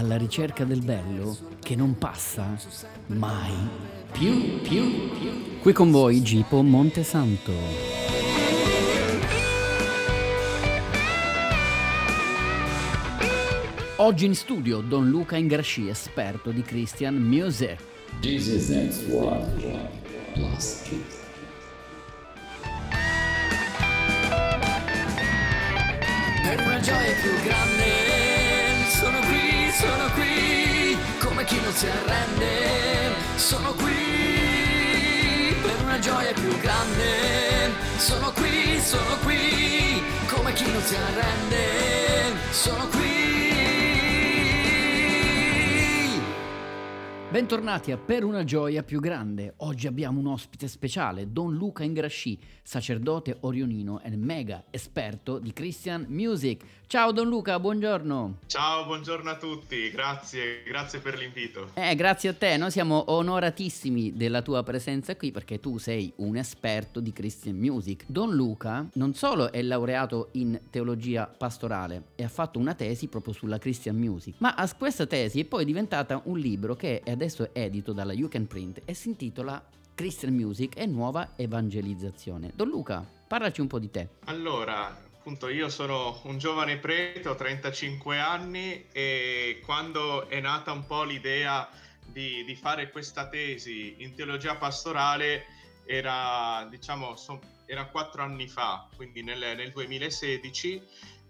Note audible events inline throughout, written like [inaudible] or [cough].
alla ricerca del bello che non passa mai più, più, più. Qui con voi Gipo Montesanto. Oggi in studio Don Luca Ingrasci, esperto di Christian Music. This is next one, plus kids. Per una gioia più grande, chi non si arrende, sono qui. Per una gioia più grande, sono qui, sono qui, come chi non si arrende, sono qui. Bentornati a Per una gioia più grande. Oggi abbiamo un ospite speciale, Don Luca Ingrasci, sacerdote orionino e mega esperto di Christian Music. Ciao Don Luca, buongiorno. Ciao, buongiorno a tutti, grazie, grazie per l'invito. Eh, grazie a te, noi siamo onoratissimi della tua presenza qui perché tu sei un esperto di Christian Music. Don Luca non solo è laureato in teologia pastorale e ha fatto una tesi proprio sulla Christian Music, ma a questa tesi è poi diventata un libro che è adesso edito dalla You Can Print e si intitola Christian Music e nuova evangelizzazione. Don Luca, parlaci un po' di te. Allora, appunto, io sono un giovane prete, ho 35 anni e quando è nata un po' l'idea di, di fare questa tesi in teologia pastorale era, diciamo, so, era quattro anni fa, quindi nel, nel 2016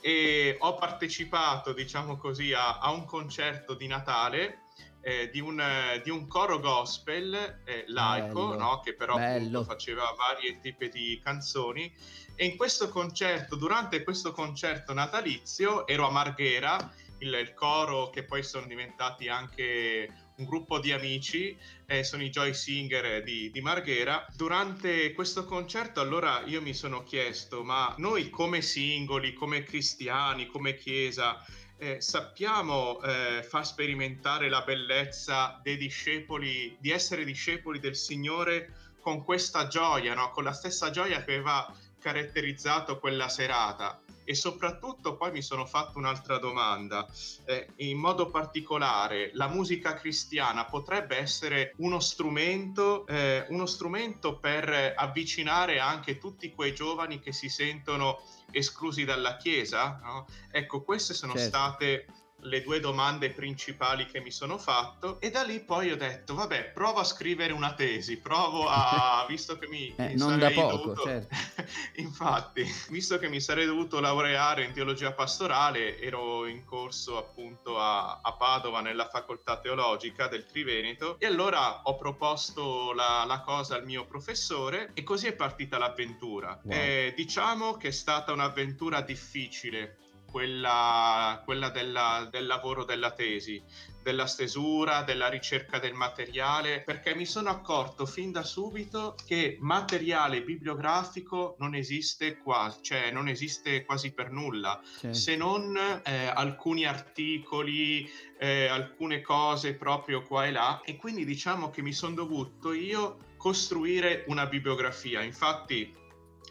e ho partecipato, diciamo così, a, a un concerto di Natale eh, di, un, di, un, coro gospel eh, laico, no? che però appunto, faceva varie tipi di canzoni. E in questo concerto, durante questo concerto natalizio, ero a Marghera, il, il coro che poi sono diventati anche un gruppo di amici, eh, sono i Joy Singer di, di, Marghera. Durante questo concerto allora io mi sono chiesto, ma noi come singoli, come cristiani, come chiesa, eh, sappiamo eh, far sperimentare la bellezza dei discepoli, di essere discepoli del Signore con questa gioia, no? con la stessa gioia che aveva caratterizzato quella serata. E soprattutto poi mi sono fatto un'altra domanda, eh, in modo particolare la musica cristiana potrebbe essere uno strumento, eh, uno strumento per avvicinare anche tutti quei giovani che si sentono esclusi dalla Chiesa? No? Ecco, queste sono certo. state le due domande principali che mi sono fatto e da lì poi ho detto vabbè provo a scrivere una tesi provo a [laughs] visto che mi, eh, mi non da poco dovuto, certo. [laughs] infatti visto che mi sarei dovuto laureare in teologia pastorale ero in corso appunto a, a Padova nella facoltà teologica del Triveneto e allora ho proposto la, la cosa al mio professore e così è partita l'avventura wow. eh, diciamo che è stata un'avventura difficile quella, quella della, del lavoro della tesi, della stesura, della ricerca del materiale, perché mi sono accorto fin da subito che materiale bibliografico non esiste quasi, cioè non esiste quasi per nulla, sì. se non eh, alcuni articoli, eh, alcune cose proprio qua e là, e quindi diciamo che mi sono dovuto io costruire una bibliografia. Infatti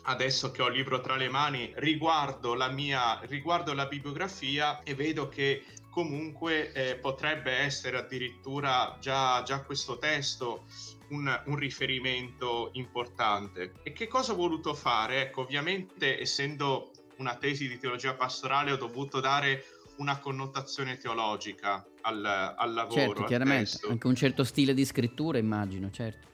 adesso che ho il libro tra le mani, riguardo la mia riguardo la bibliografia e vedo che comunque eh, potrebbe essere addirittura già, già questo testo un, un, riferimento importante. E che cosa ho voluto fare? Ecco, ovviamente essendo una tesi di teologia pastorale ho dovuto dare una connotazione teologica al, al lavoro. Certo, chiaramente, anche un certo stile di scrittura immagino, certo.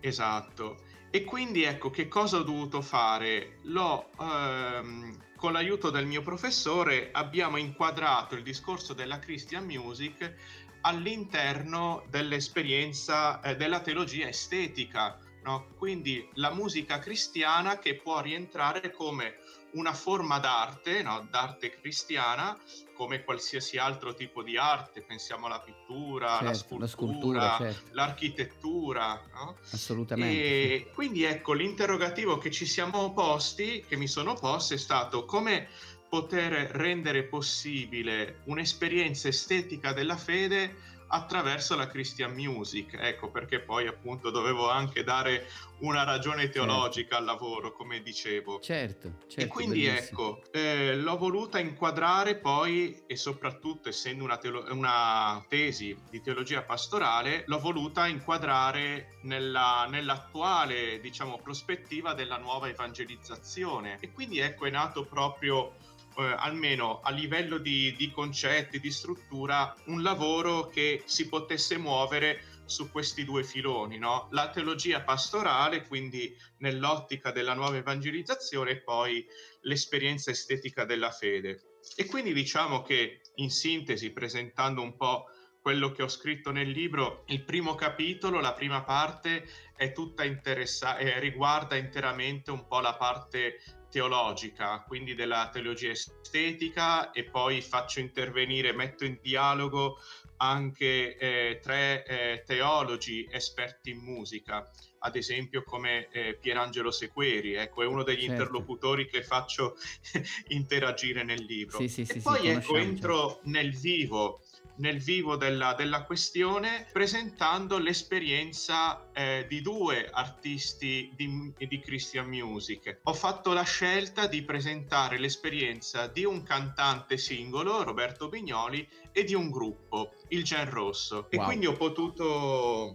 Esatto. E quindi ecco che cosa ho dovuto fare? L'ho, ehm, con l'aiuto del mio professore abbiamo inquadrato il discorso della Christian Music all'interno dell'esperienza eh, della teologia estetica, no? quindi la musica cristiana che può rientrare come una forma d'arte, no? d'arte cristiana, come qualsiasi altro tipo di arte, pensiamo alla pittura, certo, alla scultura, la scultura certo. l'architettura. No? Assolutamente. E quindi ecco, l'interrogativo che ci siamo posti, che mi sono posto, è stato come poter rendere possibile un'esperienza estetica della fede attraverso la Christian Music. Ecco perché poi appunto dovevo anche dare una ragione certo. teologica certo. al lavoro, come dicevo. Certo, certo. E quindi bellissimo. ecco, eh, l'ho voluta inquadrare poi e soprattutto essendo una, teolo- una, tesi di teologia pastorale, l'ho voluta inquadrare nella, nell'attuale, diciamo, prospettiva della nuova evangelizzazione. E quindi ecco è nato proprio eh, almeno a livello di, di concetti, di struttura, un lavoro che si potesse muovere su questi due filoni, no? la teologia pastorale, quindi nell'ottica della nuova evangelizzazione, e poi l'esperienza estetica della fede. E quindi diciamo che in sintesi, presentando un po' quello che ho scritto nel libro, il primo capitolo, la prima parte, è tutta interessa- eh, riguarda interamente un po' la parte teologica, quindi della teologia estetica e poi faccio intervenire, metto in dialogo anche eh, tre eh, teologi esperti in musica, ad esempio come eh, Pierangelo Sequeri, ecco, è uno degli certo. interlocutori che faccio [laughs] interagire nel libro. Sì, sì, sì, e poi ecco, entro certo. nel vivo nel vivo della, della questione presentando l'esperienza eh, di due artisti di, di, Christian Music. Ho fatto la scelta di presentare l'esperienza di un cantante singolo, Roberto Bignoli, e di un gruppo, il Gen Rosso. Wow. E quindi ho potuto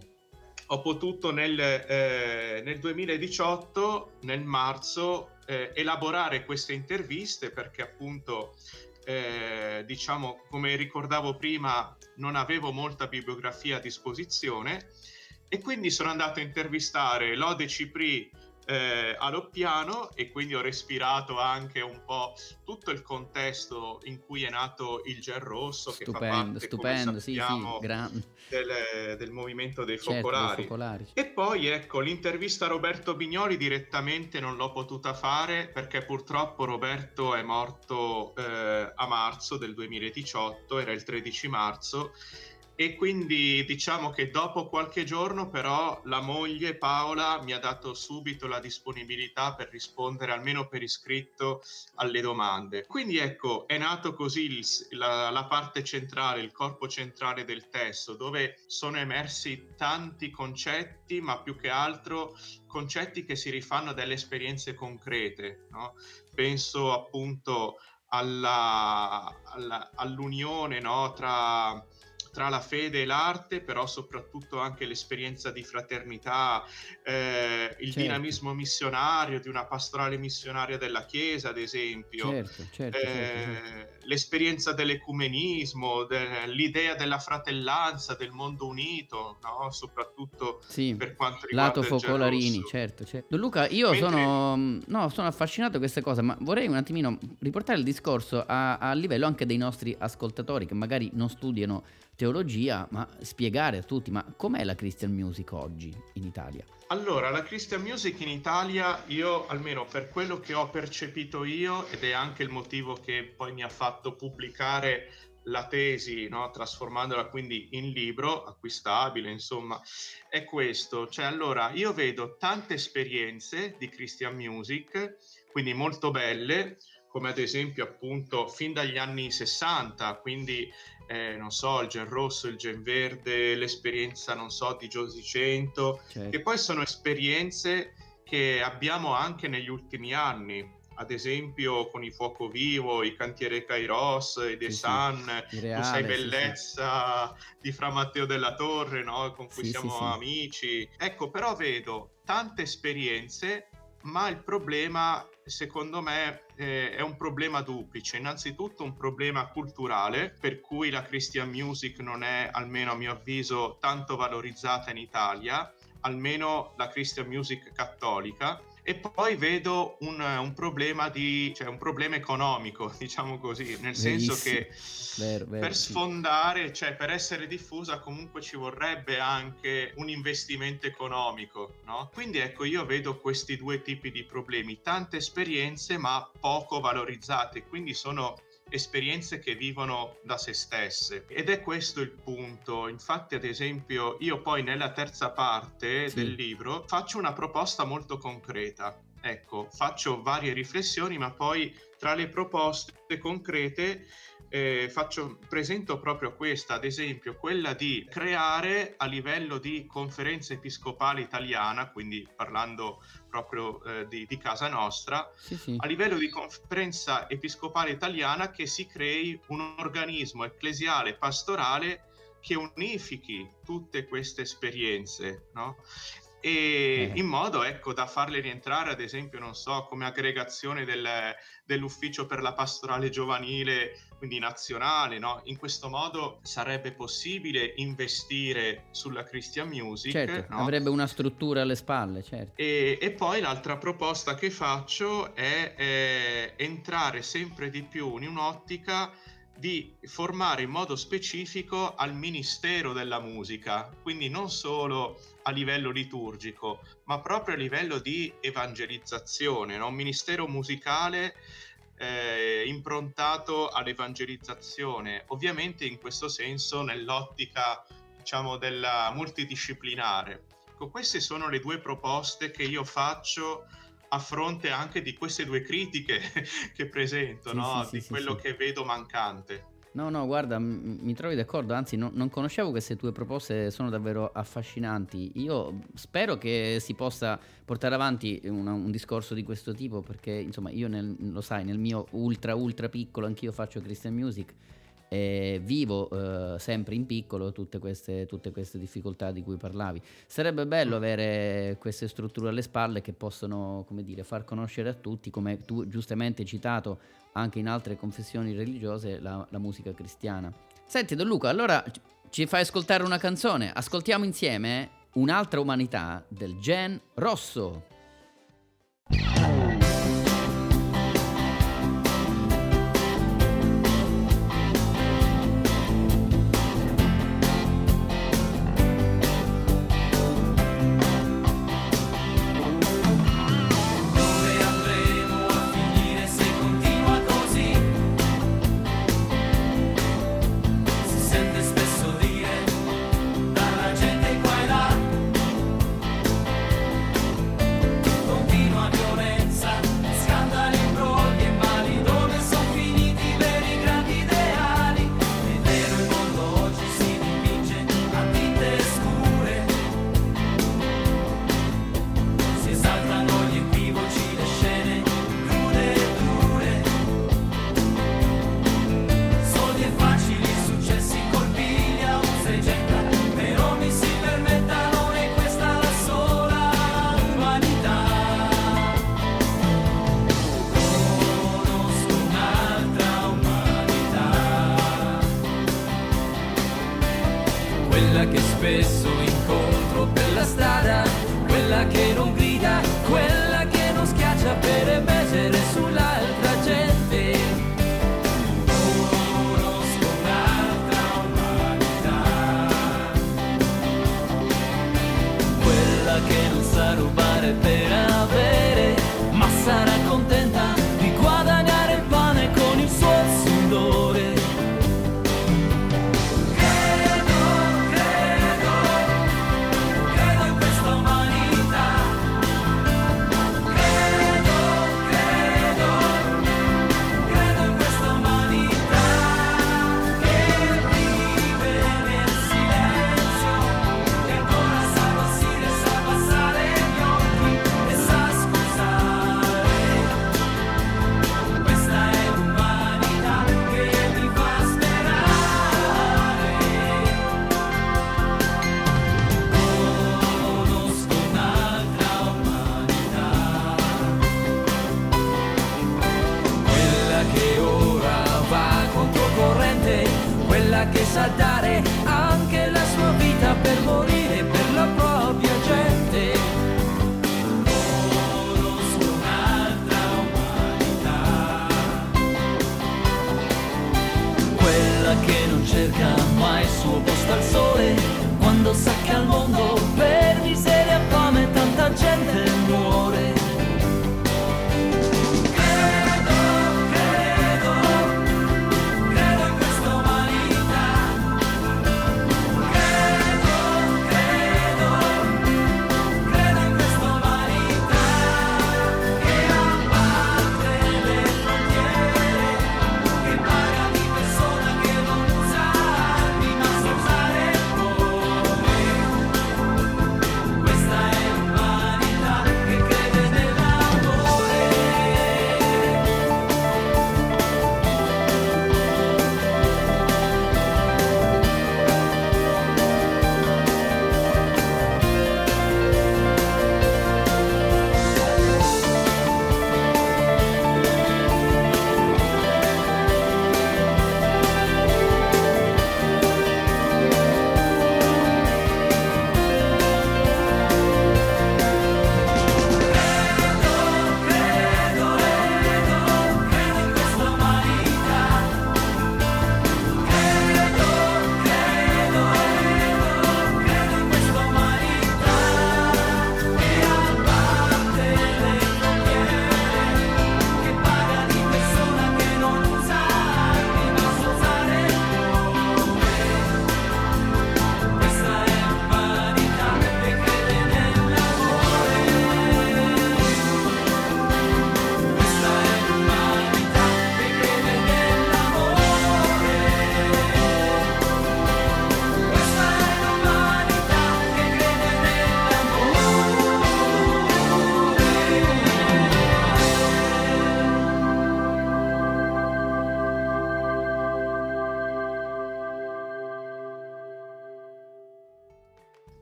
ho potuto nel, eh, nel, 2018, nel marzo, eh, elaborare queste interviste perché appunto eh, diciamo, come ricordavo prima, non avevo molta bibliografia a disposizione e quindi sono andato a intervistare Lode Cipri eh, a Loppiano e quindi ho respirato anche un po' tutto il contesto in cui è nato il Gel Rosso stupendo, che fa parte, stupendo, sì, sì, del, del, movimento dei certo, focolari. Dei focolari. E poi ecco l'intervista a Roberto Bignoli direttamente non l'ho potuta fare perché purtroppo Roberto è morto eh, a marzo del 2018, era il 13 marzo e quindi diciamo che dopo qualche giorno però la moglie Paola mi ha dato subito la disponibilità per rispondere almeno per iscritto alle domande. Quindi ecco, è nato così il, la, la parte centrale, il corpo centrale del testo, dove sono emersi tanti concetti, ma più che altro concetti che si rifanno delle esperienze concrete. No? Penso appunto alla, alla, all'unione no? tra tra la fede e l'arte, però soprattutto anche l'esperienza di fraternità, eh, il certo. dinamismo missionario di una pastorale missionaria della Chiesa, ad esempio, certo, certo, certo eh, certo. l'esperienza dell'ecumenismo, de- l'idea della fratellanza, del mondo unito, no? soprattutto sì. per quanto riguarda Lato Focolarini, certo, certo. Luca, io Mentre... sono, no, sono affascinato da queste cose, ma vorrei un attimino riportare il discorso a, a livello anche dei nostri ascoltatori che magari non studiano teologia, ma spiegare a tutti, ma com'è la Christian music oggi in Italia? Allora, la Christian music in Italia, io almeno per quello che ho percepito io, ed è anche il motivo che poi mi ha fatto pubblicare la tesi, no? trasformandola quindi in libro acquistabile, insomma, è questo. Cioè, allora, io vedo tante esperienze di Christian music, quindi molto belle, come ad esempio appunto fin dagli anni 60, quindi eh, non so, il gen rosso, il gen verde, l'esperienza, non so, di Josie 100, certo. che poi sono esperienze che abbiamo anche negli ultimi anni, ad esempio con i Fuoco Vivo, i Cantiere Kairos, i The sì, Sun, sì. Reale, Tu sei bellezza sì, di Fra Matteo della Torre, no? con cui siamo amici. Ecco, però vedo tante esperienze, ma il problema secondo me eh, è un problema duplice. Innanzitutto un problema culturale, per cui la Christian music non è, almeno a mio avviso, tanto valorizzata in Italia, almeno la Christian music cattolica. E poi vedo un, un, problema di, cioè un problema economico, [laughs] diciamo così, nel senso che vero, vero, per sfondare, cioè per essere diffusa comunque ci vorrebbe anche un investimento economico, no? Quindi ecco, io vedo questi due tipi di problemi, tante esperienze ma poco valorizzate, quindi sono esperienze che vivono da se stesse. Ed è questo il punto. Infatti ad esempio io poi nella terza parte sì. del libro faccio una proposta molto concreta. Ecco faccio varie riflessioni ma poi tra le proposte concrete eh, faccio, presento proprio questa, ad esempio quella di creare a livello di conferenza episcopale italiana, quindi parlando proprio eh, di, di, casa nostra, sì, sì. a livello di conferenza episcopale italiana che si crei un organismo ecclesiale pastorale che unifichi tutte queste esperienze, no? e eh. in modo ecco da farle rientrare ad esempio non so come aggregazione del, dell'ufficio per la pastorale giovanile quindi nazionale no? in questo modo sarebbe possibile investire sulla Christian Music certo, no? avrebbe una struttura alle spalle certo. e, e poi l'altra proposta che faccio è, è entrare sempre di più in un'ottica di formare in modo specifico al Ministero della Musica, quindi non solo a livello liturgico, ma proprio a livello di evangelizzazione, no? un ministero musicale eh, improntato all'evangelizzazione, ovviamente in questo senso nell'ottica diciamo della multidisciplinare. Ecco, queste sono le due proposte che io faccio a fronte anche di queste due critiche [laughs] che presento, sì, no? sì, di sì, quello che vedo mancante. No, no, guarda, m- mi trovi d'accordo, anzi no, non conoscevo queste tue proposte, sono davvero affascinanti. Io spero che si possa portare avanti una, un discorso di questo tipo perché, insomma, io nel, lo sai, nel mio ultra ultra piccolo anch'io faccio Christian Music e vivo eh, sempre in piccolo tutte queste, tutte queste, difficoltà di cui parlavi. Sarebbe bello avere queste strutture alle spalle che possono, come dire, far conoscere a tutti, come tu giustamente hai citato anche in altre confessioni religiose, la, la musica cristiana. Senti Don Luca, allora ci fai ascoltare una canzone, ascoltiamo insieme Un'altra umanità del Gen Rosso.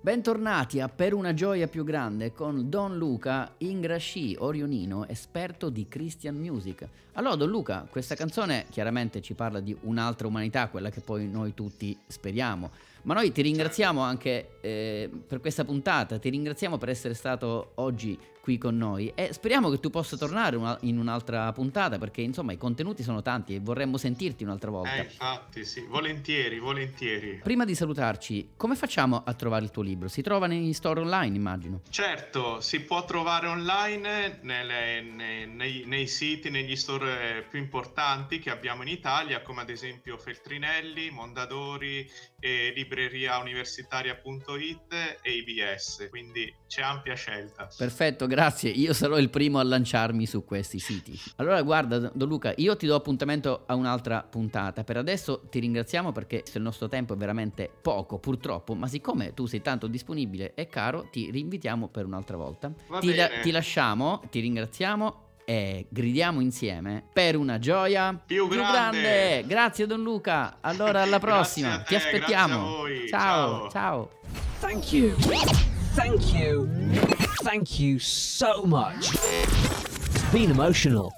Bentornati a Per una gioia più grande con Don Luca Ingrasci, orionino, esperto di Christian music. Allora Don Luca, questa canzone chiaramente ci parla di un'altra umanità, quella che poi noi tutti speriamo. Ma noi ti ringraziamo anche eh, per questa puntata, ti ringraziamo per essere stato oggi qui con noi e speriamo che tu possa tornare una, in un'altra puntata perché insomma i contenuti sono tanti e vorremmo sentirti un'altra volta. Eh, infatti, sì, volentieri, volentieri. Prima di salutarci, come facciamo a trovare il tuo libro? Si trova negli store online, immagino. Certo, si può trovare online nelle, nei, nei, nei siti, negli store più importanti che abbiamo in Italia, come ad esempio Feltrinelli, Mondadori, e libreriauniversitaria.it e IBS, quindi c'è ampia scelta. Perfetto, grazie. Io sarò il primo a lanciarmi su questi siti. Allora, guarda, Don Luca, io ti do appuntamento a un'altra puntata. Per adesso ti ringraziamo perché il nostro tempo è veramente poco, purtroppo, ma siccome tu sei tanto disponibile e caro, ti rinvitiamo per un'altra volta. Ti, la- ti lasciamo, ti ringraziamo e gridiamo insieme per una gioia più, più grande. grande. Grazie Don Luca. Allora alla [laughs] prossima. te, Ti aspettiamo. Ciao, ciao. Ciao. Thank you. Thank you. Thank you so much. It's been emotional.